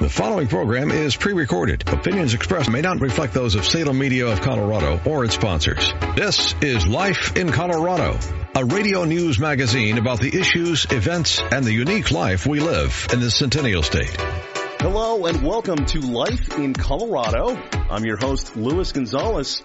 The following program is pre-recorded. Opinions expressed may not reflect those of Salem Media of Colorado or its sponsors. This is Life in Colorado, a radio news magazine about the issues, events, and the unique life we live in the Centennial State. Hello and welcome to Life in Colorado. I'm your host, Luis Gonzalez,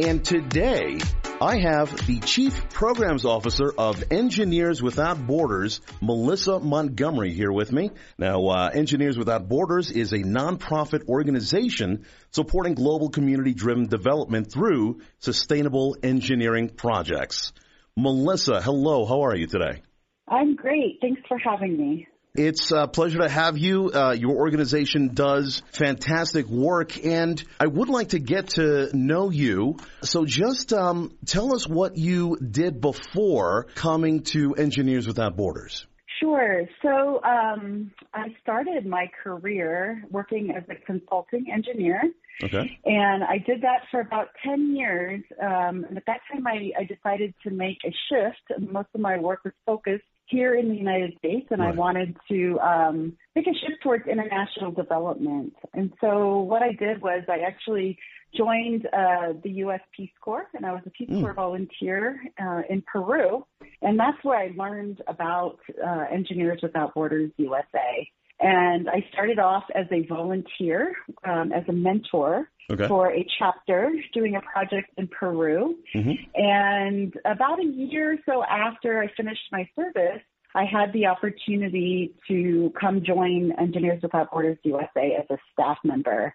and today I have the Chief Programs Officer of Engineers Without Borders, Melissa Montgomery, here with me. Now, uh, Engineers Without Borders is a nonprofit organization supporting global community-driven development through sustainable engineering projects. Melissa, hello. How are you today? I'm great. Thanks for having me. It's a pleasure to have you. Uh, your organization does fantastic work, and I would like to get to know you. So just um, tell us what you did before coming to Engineers Without Borders. Sure. So um, I started my career working as a consulting engineer. Okay. And I did that for about 10 years. Um, and at that time, I, I decided to make a shift. Most of my work was focused here in the United States, and right. I wanted to um, make a shift towards international development. And so what I did was I actually joined uh, the U.S. Peace Corps, and I was a Peace mm. Corps volunteer uh, in Peru, and that's where I learned about uh, Engineers Without Borders USA. And I started off as a volunteer, um, as a mentor okay. for a chapter doing a project in Peru. Mm-hmm. And about a year or so after I finished my service, I had the opportunity to come join Engineers Without Borders USA as a staff member.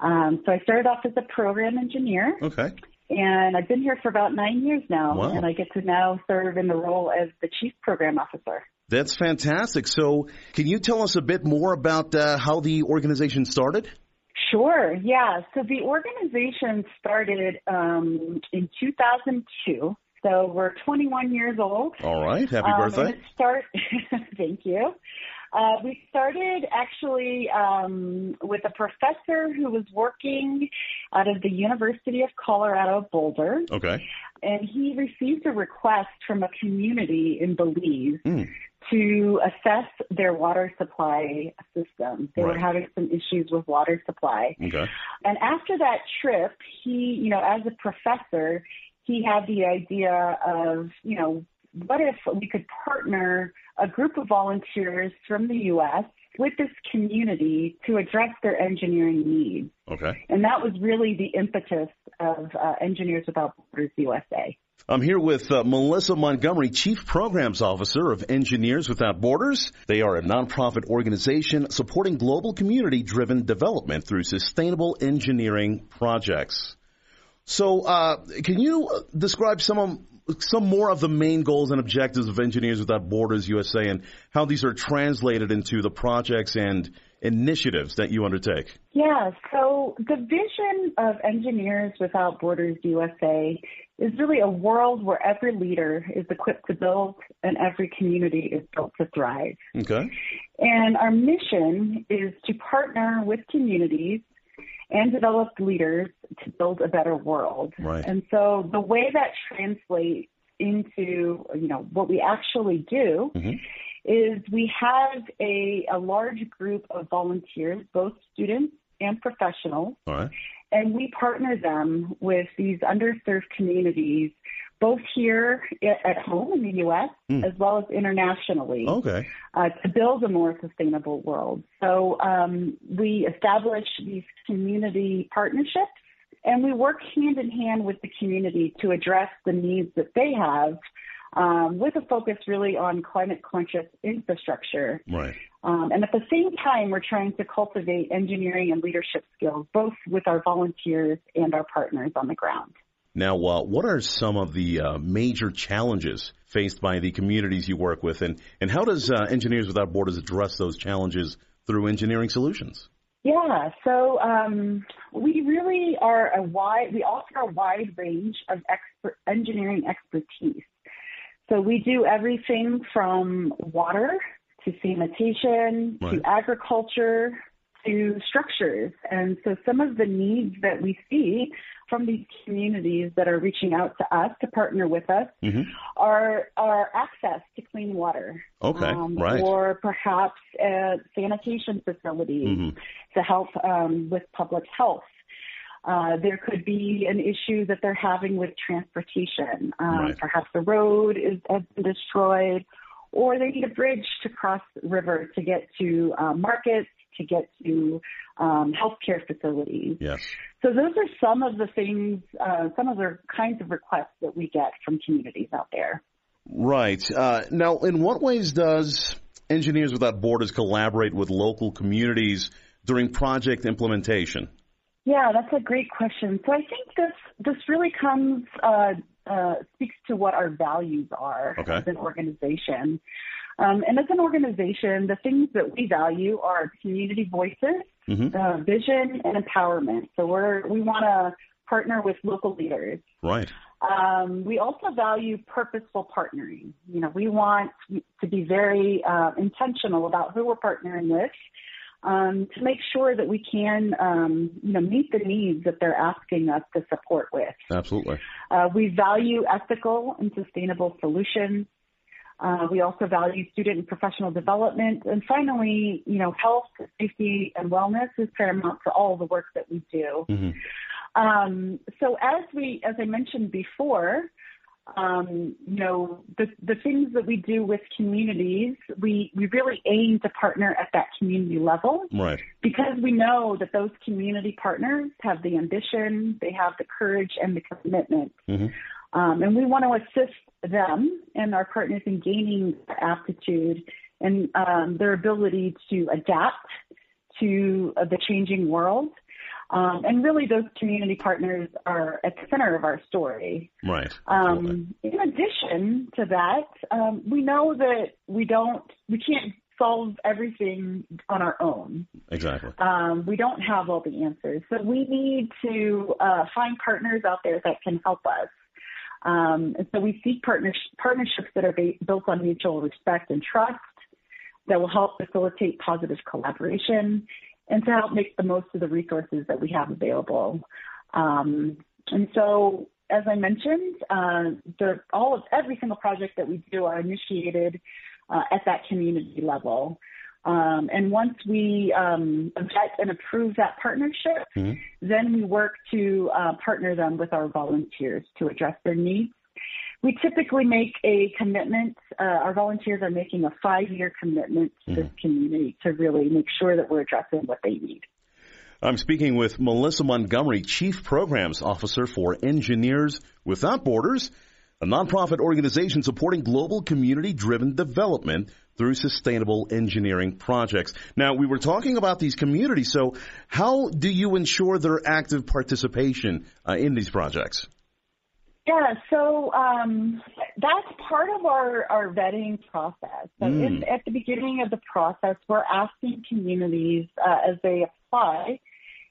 Um, so I started off as a program engineer. Okay. And I've been here for about nine years now, wow. and I get to now serve in the role as the chief program officer. That's fantastic. So, can you tell us a bit more about uh, how the organization started? Sure. Yeah. So the organization started um, in 2002. So we're 21 years old. All right. Happy um, birthday. Start. thank you. Uh, we started actually um, with a professor who was working out of the University of Colorado Boulder. Okay. And he received a request from a community in Belize mm to assess their water supply system. They right. were having some issues with water supply. Okay. And after that trip, he, you know, as a professor, he had the idea of, you know, what if we could partner a group of volunteers from the U.S. with this community to address their engineering needs? Okay. And that was really the impetus of uh, Engineers Without Borders USA. I'm here with uh, Melissa Montgomery, Chief Programs Officer of Engineers Without Borders. They are a nonprofit organization supporting global community driven development through sustainable engineering projects. So, uh, can you uh, describe some of some more of the main goals and objectives of Engineers Without Borders USA and how these are translated into the projects and initiatives that you undertake? Yeah, so the vision of Engineers Without Borders USA is really a world where every leader is equipped to build and every community is built to thrive. Okay. And our mission is to partner with communities and developed leaders to build a better world. Right. And so the way that translates into, you know, what we actually do mm-hmm. is we have a, a large group of volunteers, both students and professionals. Right. And we partner them with these underserved communities, both here at home in the U.S. Mm. as well as internationally, okay. uh, to build a more sustainable world. So um, we establish these community partnerships, and we work hand in hand with the community to address the needs that they have um, with a focus really on climate conscious infrastructure. Right. Um, and at the same time, we're trying to cultivate engineering and leadership skills, both with our volunteers and our partners on the ground. Now, uh, what are some of the uh, major challenges faced by the communities you work with, and, and how does uh, Engineers Without Borders address those challenges through engineering solutions? Yeah, so um, we really are a wide, we offer a wide range of expert, engineering expertise. So we do everything from water to sanitation right. to agriculture to structures. And so some of the needs that we see from these communities that are reaching out to us to partner with us mm-hmm. are are access to clean water. Okay, um, right. Or perhaps uh, sanitation facilities mm-hmm. to help um, with public health. Uh, there could be an issue that they're having with transportation. Um, right. Perhaps the road is has been destroyed, or they need a bridge to cross the river to get to uh, markets to get to um, healthcare facilities. Yes. So those are some of the things, uh, some of the kinds of requests that we get from communities out there. Right. Uh, now, in what ways does Engineers Without Borders collaborate with local communities during project implementation? Yeah, that's a great question. So I think this this really comes uh, uh, speaks to what our values are okay. as an organization. Um, and as an organization, the things that we value are community voices, mm-hmm. uh, vision, and empowerment. So we're we want to partner with local leaders. Right. Um, we also value purposeful partnering. You know, we want to be very uh, intentional about who we're partnering with. Um, to make sure that we can, um, you know, meet the needs that they're asking us to support with. Absolutely. Uh, we value ethical and sustainable solutions. Uh, we also value student and professional development. And finally, you know, health, safety, and wellness is paramount for all the work that we do. Mm-hmm. Um, so as we, as I mentioned before, um, you know, the, the things that we do with communities, we, we really aim to partner at that community level. Right. Because we know that those community partners have the ambition, they have the courage and the commitment. Mm-hmm. Um, and we want to assist them and our partners in gaining aptitude and um, their ability to adapt to uh, the changing world. Um, and really, those community partners are at the center of our story. Right. Um, in addition to that, um, we know that we don't, we can't solve everything on our own. Exactly. Um, we don't have all the answers, so we need to uh, find partners out there that can help us. Um, and so we seek partners, partnerships that are ba- built on mutual respect and trust that will help facilitate positive collaboration and to help make the most of the resources that we have available. Um, and so, as I mentioned, uh, all of every single project that we do are initiated uh, at that community level. Um, and once we um, vet and approve that partnership, mm-hmm. then we work to uh, partner them with our volunteers to address their needs. We typically make a commitment. Uh, our volunteers are making a five-year commitment to mm-hmm. this community to really make sure that we're addressing what they need. I'm speaking with Melissa Montgomery, Chief Programs Officer for Engineers Without Borders, a nonprofit organization supporting global community driven development through sustainable engineering projects. Now, we were talking about these communities, so how do you ensure their active participation uh, in these projects? Yeah, so um, that's part of our, our vetting process. So mm. at the beginning of the process, we're asking communities uh, as they apply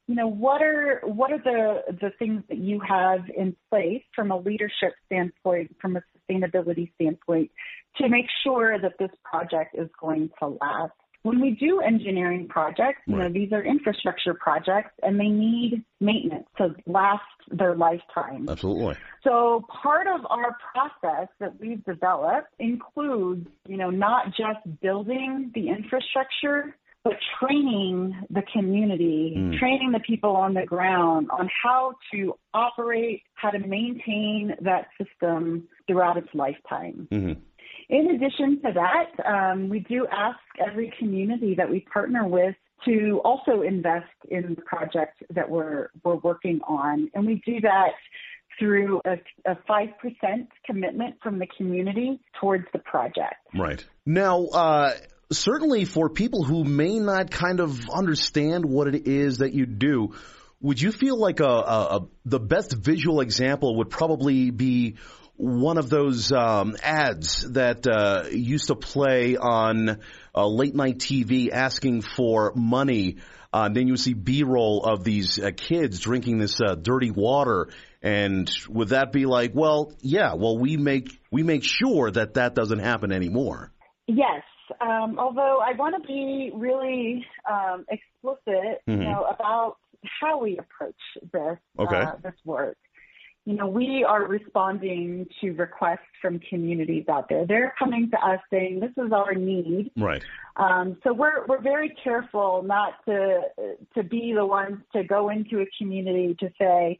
you know, what are what are the the things that you have in place from a leadership standpoint, from a sustainability standpoint, to make sure that this project is going to last? When we do engineering projects, you know, these are infrastructure projects and they need maintenance to last their lifetime. Absolutely. So part of our process that we've developed includes, you know, not just building the infrastructure, but training the community, mm. training the people on the ground on how to operate, how to maintain that system throughout its lifetime. Mm-hmm. In addition to that, um, we do ask every community that we partner with to also invest in the project that we're we're working on, and we do that through a, a 5% commitment from the community towards the project. Right. Now, uh, certainly for people who may not kind of understand what it is that you do, would you feel like a, a, a the best visual example would probably be one of those um, ads that uh, used to play on uh, late night TV asking for money. Uh, then you see B-roll of these uh, kids drinking this uh, dirty water, and would that be like, well, yeah, well, we make we make sure that that doesn't happen anymore. Yes, um, although I want to be really um, explicit, mm-hmm. you know, about how we approach this okay. uh, this work. You know, we are responding to requests from communities out there. They're coming to us saying, "This is our need." Right. Um, so we're we're very careful not to to be the ones to go into a community to say,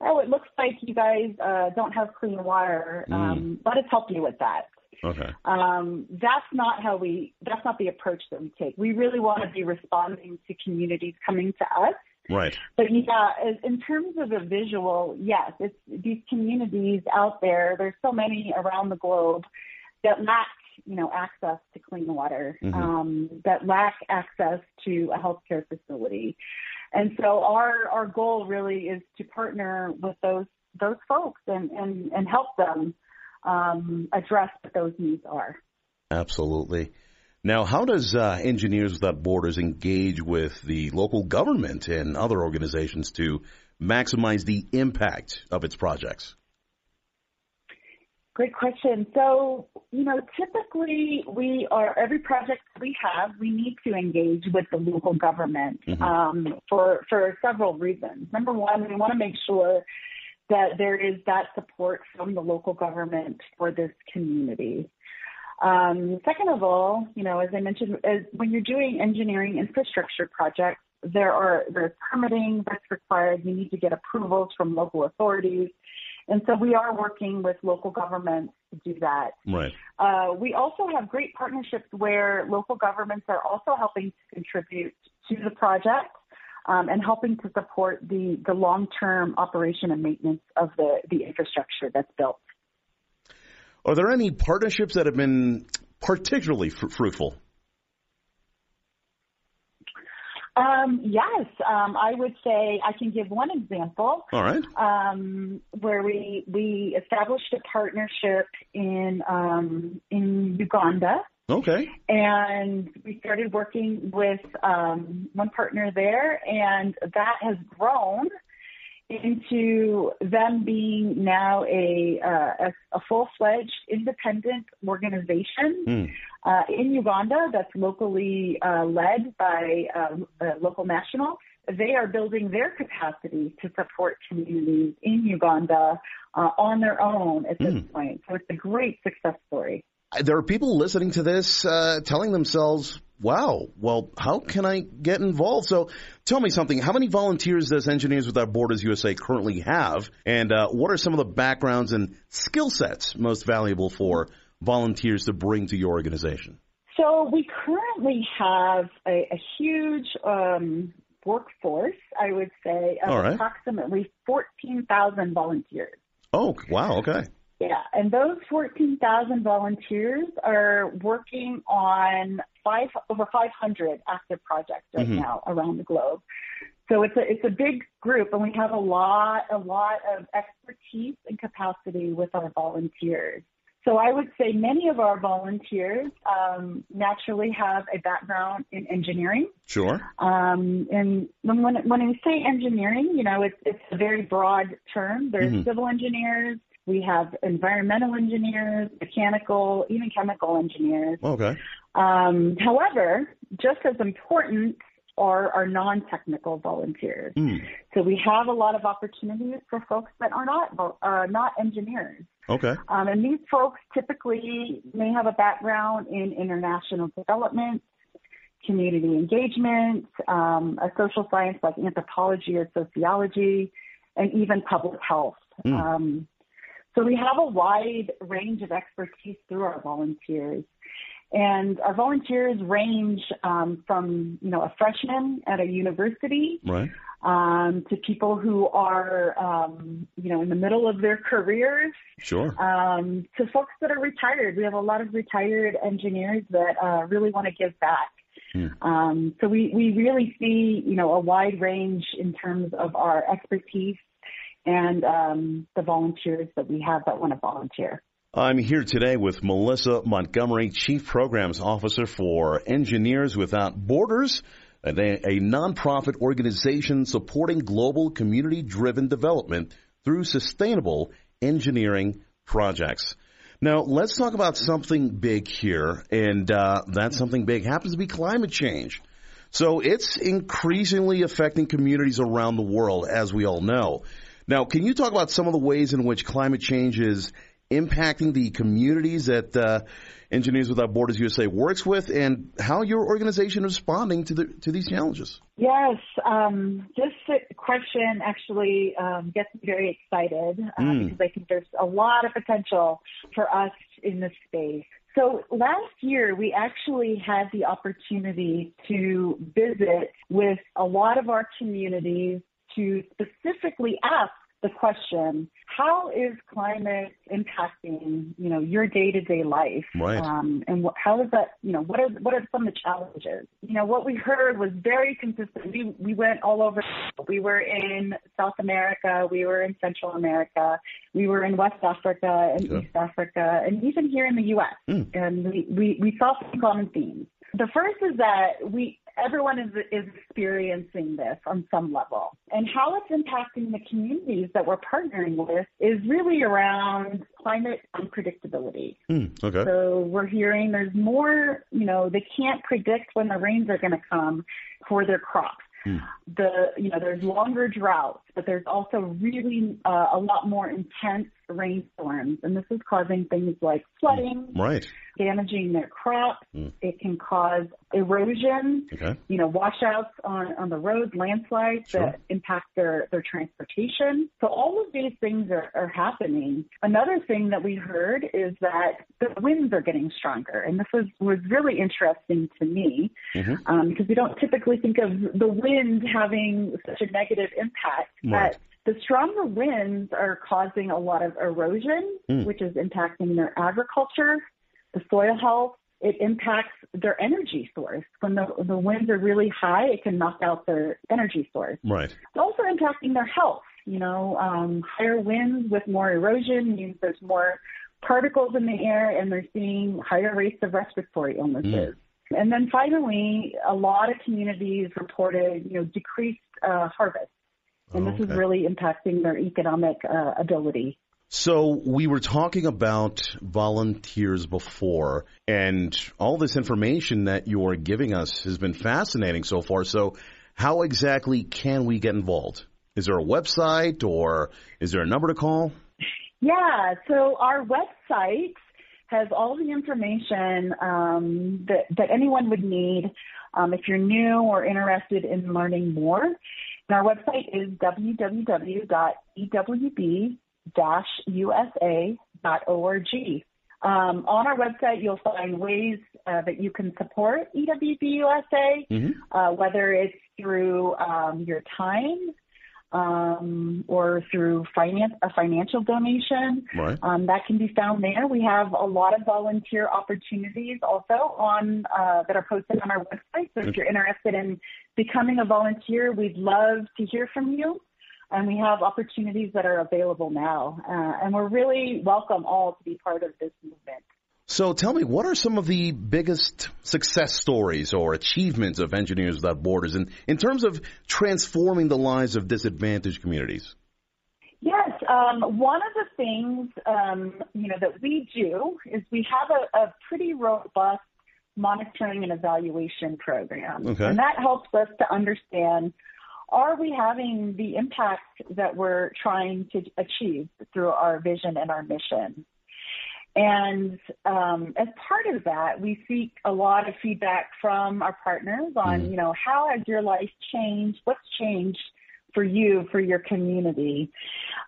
"Oh, it looks like you guys uh, don't have clean water. Mm. Um, let us help you with that." Okay. Um, that's not how we. That's not the approach that we take. We really want to be responding to communities coming to us. Right. But yeah, in terms of a visual, yes, it's these communities out there. There's so many around the globe that lack, you know, access to clean water, mm-hmm. um, that lack access to a healthcare facility, and so our our goal really is to partner with those those folks and and and help them um, address what those needs are. Absolutely. Now, how does uh, Engineers Without Borders engage with the local government and other organizations to maximize the impact of its projects? Great question. So, you know, typically we are every project we have, we need to engage with the local government mm-hmm. um, for for several reasons. Number one, we want to make sure that there is that support from the local government for this community. Um, second of all, you know, as I mentioned, as, when you're doing engineering infrastructure projects, there are there's permitting that's required. You need to get approvals from local authorities, and so we are working with local governments to do that. Right. Uh, we also have great partnerships where local governments are also helping to contribute to the project um, and helping to support the, the long-term operation and maintenance of the, the infrastructure that's built. Are there any partnerships that have been particularly fr- fruitful? Um, yes, um, I would say I can give one example. All right. Um, where we we established a partnership in um, in Uganda Okay. And we started working with um, one partner there, and that has grown into them being now a uh, a, a full fledged independent organization mm. uh, in Uganda that's locally uh, led by uh, local nationals. They are building their capacity to support communities in Uganda uh, on their own at this mm. point. So it's a great success story there are people listening to this uh, telling themselves, wow, well, how can I get involved? So tell me something. How many volunteers does Engineers Without Borders USA currently have? And uh, what are some of the backgrounds and skill sets most valuable for volunteers to bring to your organization? So we currently have a, a huge um, workforce, I would say, of right. approximately 14,000 volunteers. Oh, wow. Okay. Yeah, and those 14,000 volunteers are working on five over 500 active projects right mm-hmm. now around the globe. So it's a it's a big group, and we have a lot a lot of expertise and capacity with our volunteers. So I would say many of our volunteers um, naturally have a background in engineering. Sure. Um, and when when we say engineering, you know, it's it's a very broad term. There's mm-hmm. civil engineers, we have environmental engineers, mechanical, even chemical engineers. Okay. Um, however, just as important are our non-technical volunteers. Mm. So we have a lot of opportunities for folks that are not are not engineers. Okay. Um, and these folks typically may have a background in international development, community engagement, um, a social science like anthropology or sociology, and even public health. Mm. Um, so we have a wide range of expertise through our volunteers. And our volunteers range um, from, you know, a freshman at a university right. um, to people who are, um, you know, in the middle of their careers. Sure. Um, to folks that are retired. We have a lot of retired engineers that uh, really want to give back. Hmm. Um, so we, we really see, you know, a wide range in terms of our expertise and um, the volunteers that we have that want to volunteer. I'm here today with Melissa Montgomery, Chief Programs Officer for Engineers Without Borders, a, nonprofit organization supporting global community driven development through sustainable engineering projects. Now, let's talk about something big here, and uh, that something big happens to be climate change. So it's increasingly affecting communities around the world, as we all know. Now, can you talk about some of the ways in which climate change is impacting the communities that uh, Engineers Without Borders USA works with, and how your organization is responding to the to these challenges? Yes, um, this question actually um, gets me very excited uh, mm. because I think there's a lot of potential for us in this space. So last year, we actually had the opportunity to visit with a lot of our communities to specifically ask the question, how is climate impacting, you know, your day-to-day life? Right. Um, and what, how is that, you know, what are, what are some of the challenges? You know, what we heard was very consistent. We, we went all over. We were in South America. We were in Central America. We were in West Africa and East Africa and even here in the U.S. Mm. And we, we, we saw some common themes. The first is that we everyone is is experiencing this on some level, and how it's impacting the communities that we're partnering with is really around climate unpredictability. Mm, okay. So we're hearing there's more. You know, they can't predict when the rains are going to come for their crops. Hmm. The you know there's longer droughts, but there's also really uh, a lot more intense rainstorms, and this is causing things like flooding, right, damaging their crops. Mm. It can cause erosion, okay. you know, washouts on on the roads, landslides sure. that impact their their transportation. So all of these things are, are happening. Another thing that we heard is that the winds are getting stronger, and this was was really interesting to me mm-hmm. um, because we don't typically think of the wind having such a negative impact, right. but the stronger winds are causing a lot of erosion, mm. which is impacting their agriculture, the soil health. It impacts their energy source. When the, the winds are really high, it can knock out their energy source. Right. It's also impacting their health. You know, um, higher winds with more erosion means there's more particles in the air, and they're seeing higher rates of respiratory illnesses. Mm. And then finally, a lot of communities reported, you know, decreased uh, harvest and this is really impacting their economic uh, ability. So we were talking about volunteers before, and all this information that you're giving us has been fascinating so far. So how exactly can we get involved? Is there a website or is there a number to call? Yeah, so our website has all the information um, that, that anyone would need um, if you're new or interested in learning more. And our website is www.ewb-usa.org. Um, on our website, you'll find ways uh, that you can support EWB USA, mm-hmm. uh, whether it's through um, your time um, or through finance, a financial donation. Right. Um, that can be found there. We have a lot of volunteer opportunities also on uh, that are posted on our website. So if you're interested in becoming a volunteer, we'd love to hear from you. And we have opportunities that are available now. Uh, and we're really welcome all to be part of this movement. So tell me, what are some of the biggest success stories or achievements of Engineers Without Borders in, in terms of transforming the lives of disadvantaged communities? Yes, um, one of the things um, you know that we do is we have a, a pretty robust monitoring and evaluation program, okay. and that helps us to understand are we having the impact that we're trying to achieve through our vision and our mission. And um, as part of that, we seek a lot of feedback from our partners on, mm. you know, how has your life changed? What's changed for you, for your community?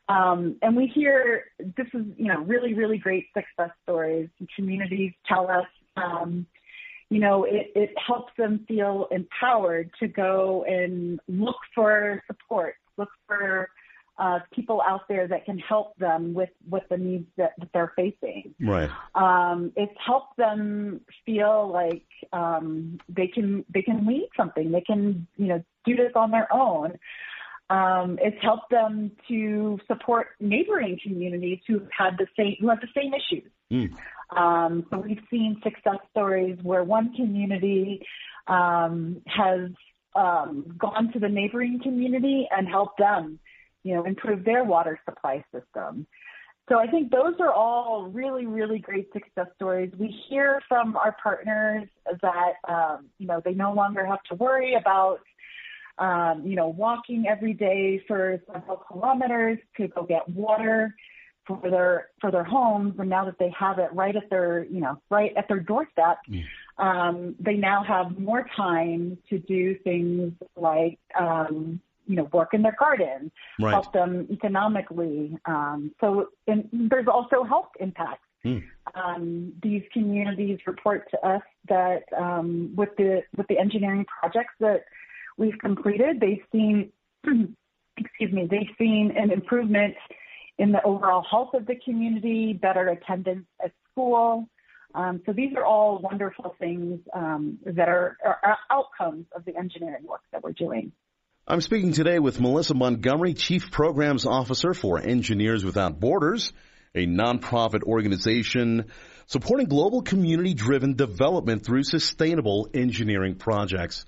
Um, and we hear this is, you know, really, really great success stories. Communities tell us, um, you know, it, it helps them feel empowered to go and look for support, look for uh, people out there that can help them with with the needs that, that they're facing. Right. Um, it's helped them feel like um, they can they can lead something. They can you know do this on their own. Um, it's helped them to support neighboring communities who've had the same who have the same issues. Mm. Um, so we've seen success stories where one community um, has um, gone to the neighboring community and helped them, you know, improve their water supply system. So I think those are all really, really great success stories. We hear from our partners that, um, you know, they no longer have to worry about, um, you know, walking every day for several kilometers to go get water for their for their homes, and now that they have it right at their, you know, right at their doorstep, mm. um, they now have more time to do things like um, you know, work in their garden, right. help them economically. Um, so and there's also health impacts. Mm. Um, these communities report to us that um, with the with the engineering projects that we've completed, they've seen, excuse me, they've seen an improvement in the overall health of the community, better attendance at school. Um, so these are all wonderful things um, that are, are outcomes of the engineering work that we're doing. I'm speaking today with Melissa Montgomery, Chief Programs Officer for Engineers Without Borders, a nonprofit organization supporting global community driven development through sustainable engineering projects.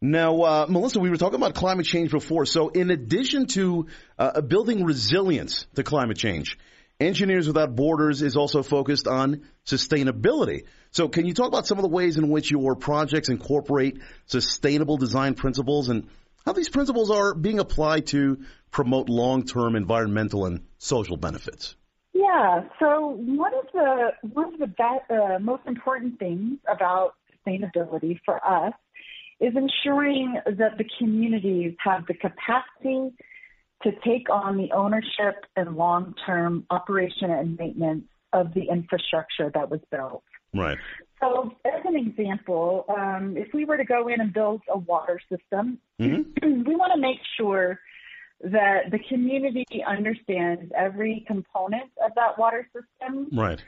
Now, uh, Melissa, we were talking about climate change before. So, in addition to uh, building resilience to climate change, Engineers Without Borders is also focused on sustainability. So, can you talk about some of the ways in which your projects incorporate sustainable design principles and how these principles are being applied to promote long-term environmental and social benefits. Yeah. So one of the one of the uh, most important things about sustainability for us is ensuring that the communities have the capacity to take on the ownership and long-term operation and maintenance of the infrastructure that was built. Right. So, as an example, um, if we were to go in and build a water system, mm-hmm. we want to make sure that the community understands every component of that water system, right?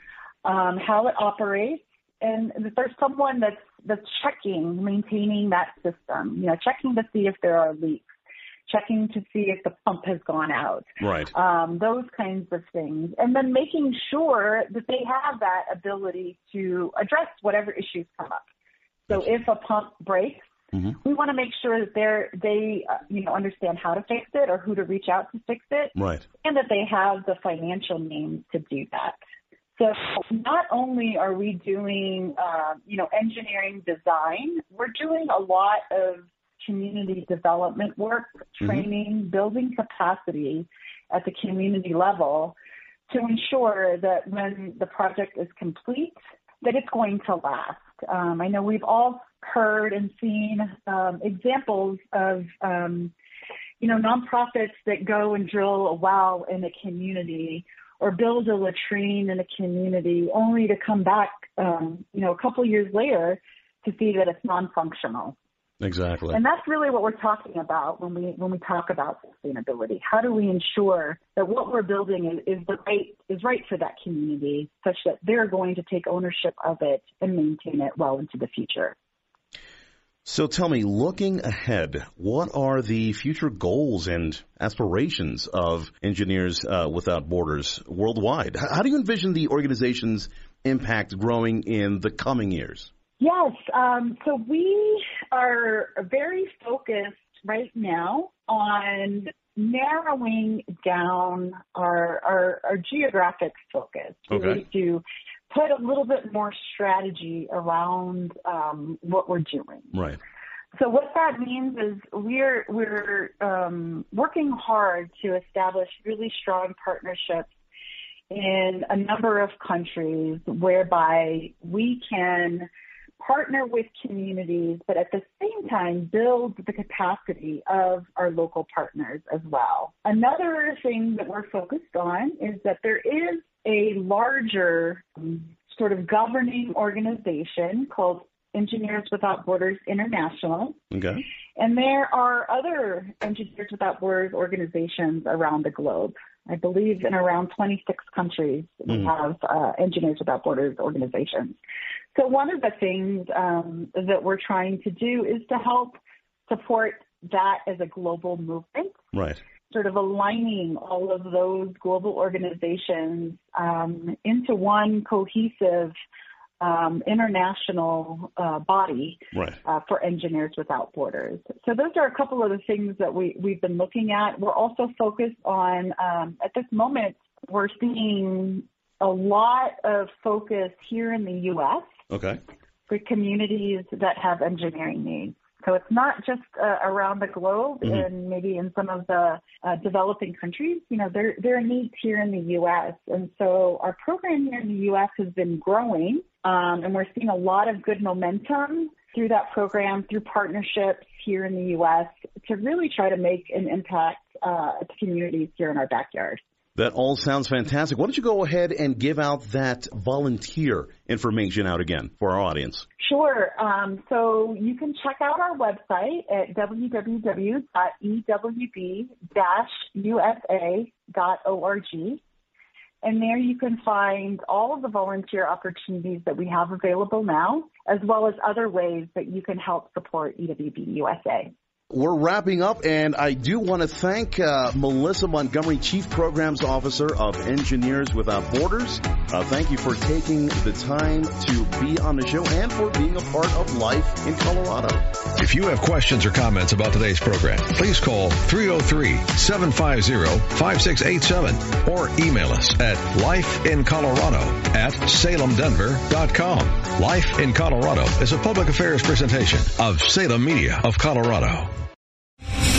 Um, how it operates, and there's someone that's that's checking, maintaining that system. You know, checking to see if there are leaks checking to see if the pump has gone out. Right. Um, those kinds of things. And then making sure that they have that ability to address whatever issues come up. So if a pump breaks, mm-hmm. we want to make sure that they're, they, uh, you know, understand how to fix it or who to reach out to fix it. Right. And that they have the financial means to do that. So not only are we doing, uh, you know, engineering design, we're doing a lot of community development work, mm-hmm. training, mm-hmm. building capacity at the community level to ensure that when the project is complete, that it's going to last. Um, I know we've all heard and seen um, examples of, um, you know, nonprofits that go and drill a well in a community or build a latrine in a community only to come back, um, you know, a couple years later to see that it's non-functional. Exactly. And that's really what we're talking about when we when we talk about sustainability. How do we ensure that what we're building is, is the right is right for that community such that they're going to take ownership of it and maintain it well into the future. So tell me, looking ahead, what are the future goals and aspirations of Engineers uh, Without Borders worldwide? How do you envision the organization's impact growing in the coming years? Yes. Um, so we are very focused right now on narrowing down our our, our geographic focus okay. to put a little bit more strategy around um, what we're doing. Right. So what that means is we're we're um, working hard to establish really strong partnerships in a number of countries whereby we can partner with communities, but at the same time build the capacity of our local partners as well. Another thing that we're focused on is that there is a larger um, sort of governing organization called Engineers Without Borders International. Okay. And there are other Engineers Without Borders organizations around the globe. I believe in around 26 countries we mm. have uh, Engineers Without Borders organizations. So one of the things um, that we're trying to do is to help support that as a global movement. Right. Sort of aligning all of those global organizations um, into one cohesive um, international uh, body right. uh, for Engineers Without Borders. So those are a couple of the things that we, we've been looking at. We're also focused on, um, at this moment, we're seeing a lot of focus here in the U.S. Okay. For communities that have engineering needs. So it's not just uh, around the globe mm-hmm. and maybe in some of the uh, developing countries. You know, there, there are needs here in the U.S. And so our program here in the U.S. has been growing, um, and we're seeing a lot of good momentum through that program, through partnerships here in the U.S. to really try to make an impact uh, to communities here in our backyard. That all sounds fantastic. Why don't you go ahead and give out that volunteer information out again for our audience? Sure. Um, so you can check out our website at www.ewb-usa.org. And there you can find all of the volunteer opportunities that we have available now, as well as other ways that you can help support EWB USA. We're wrapping up, and I do want to thank uh, Melissa Montgomery, Chief Programs Officer of Engineers Without Borders. Uh, thank you for taking the time to be on the show and for being a part of life in Colorado. If you have questions or comments about today's program, please call 303-750-5687 or email us at lifeincolorado at salemdenver.com. Life in Colorado is a public affairs presentation of Salem Media of Colorado.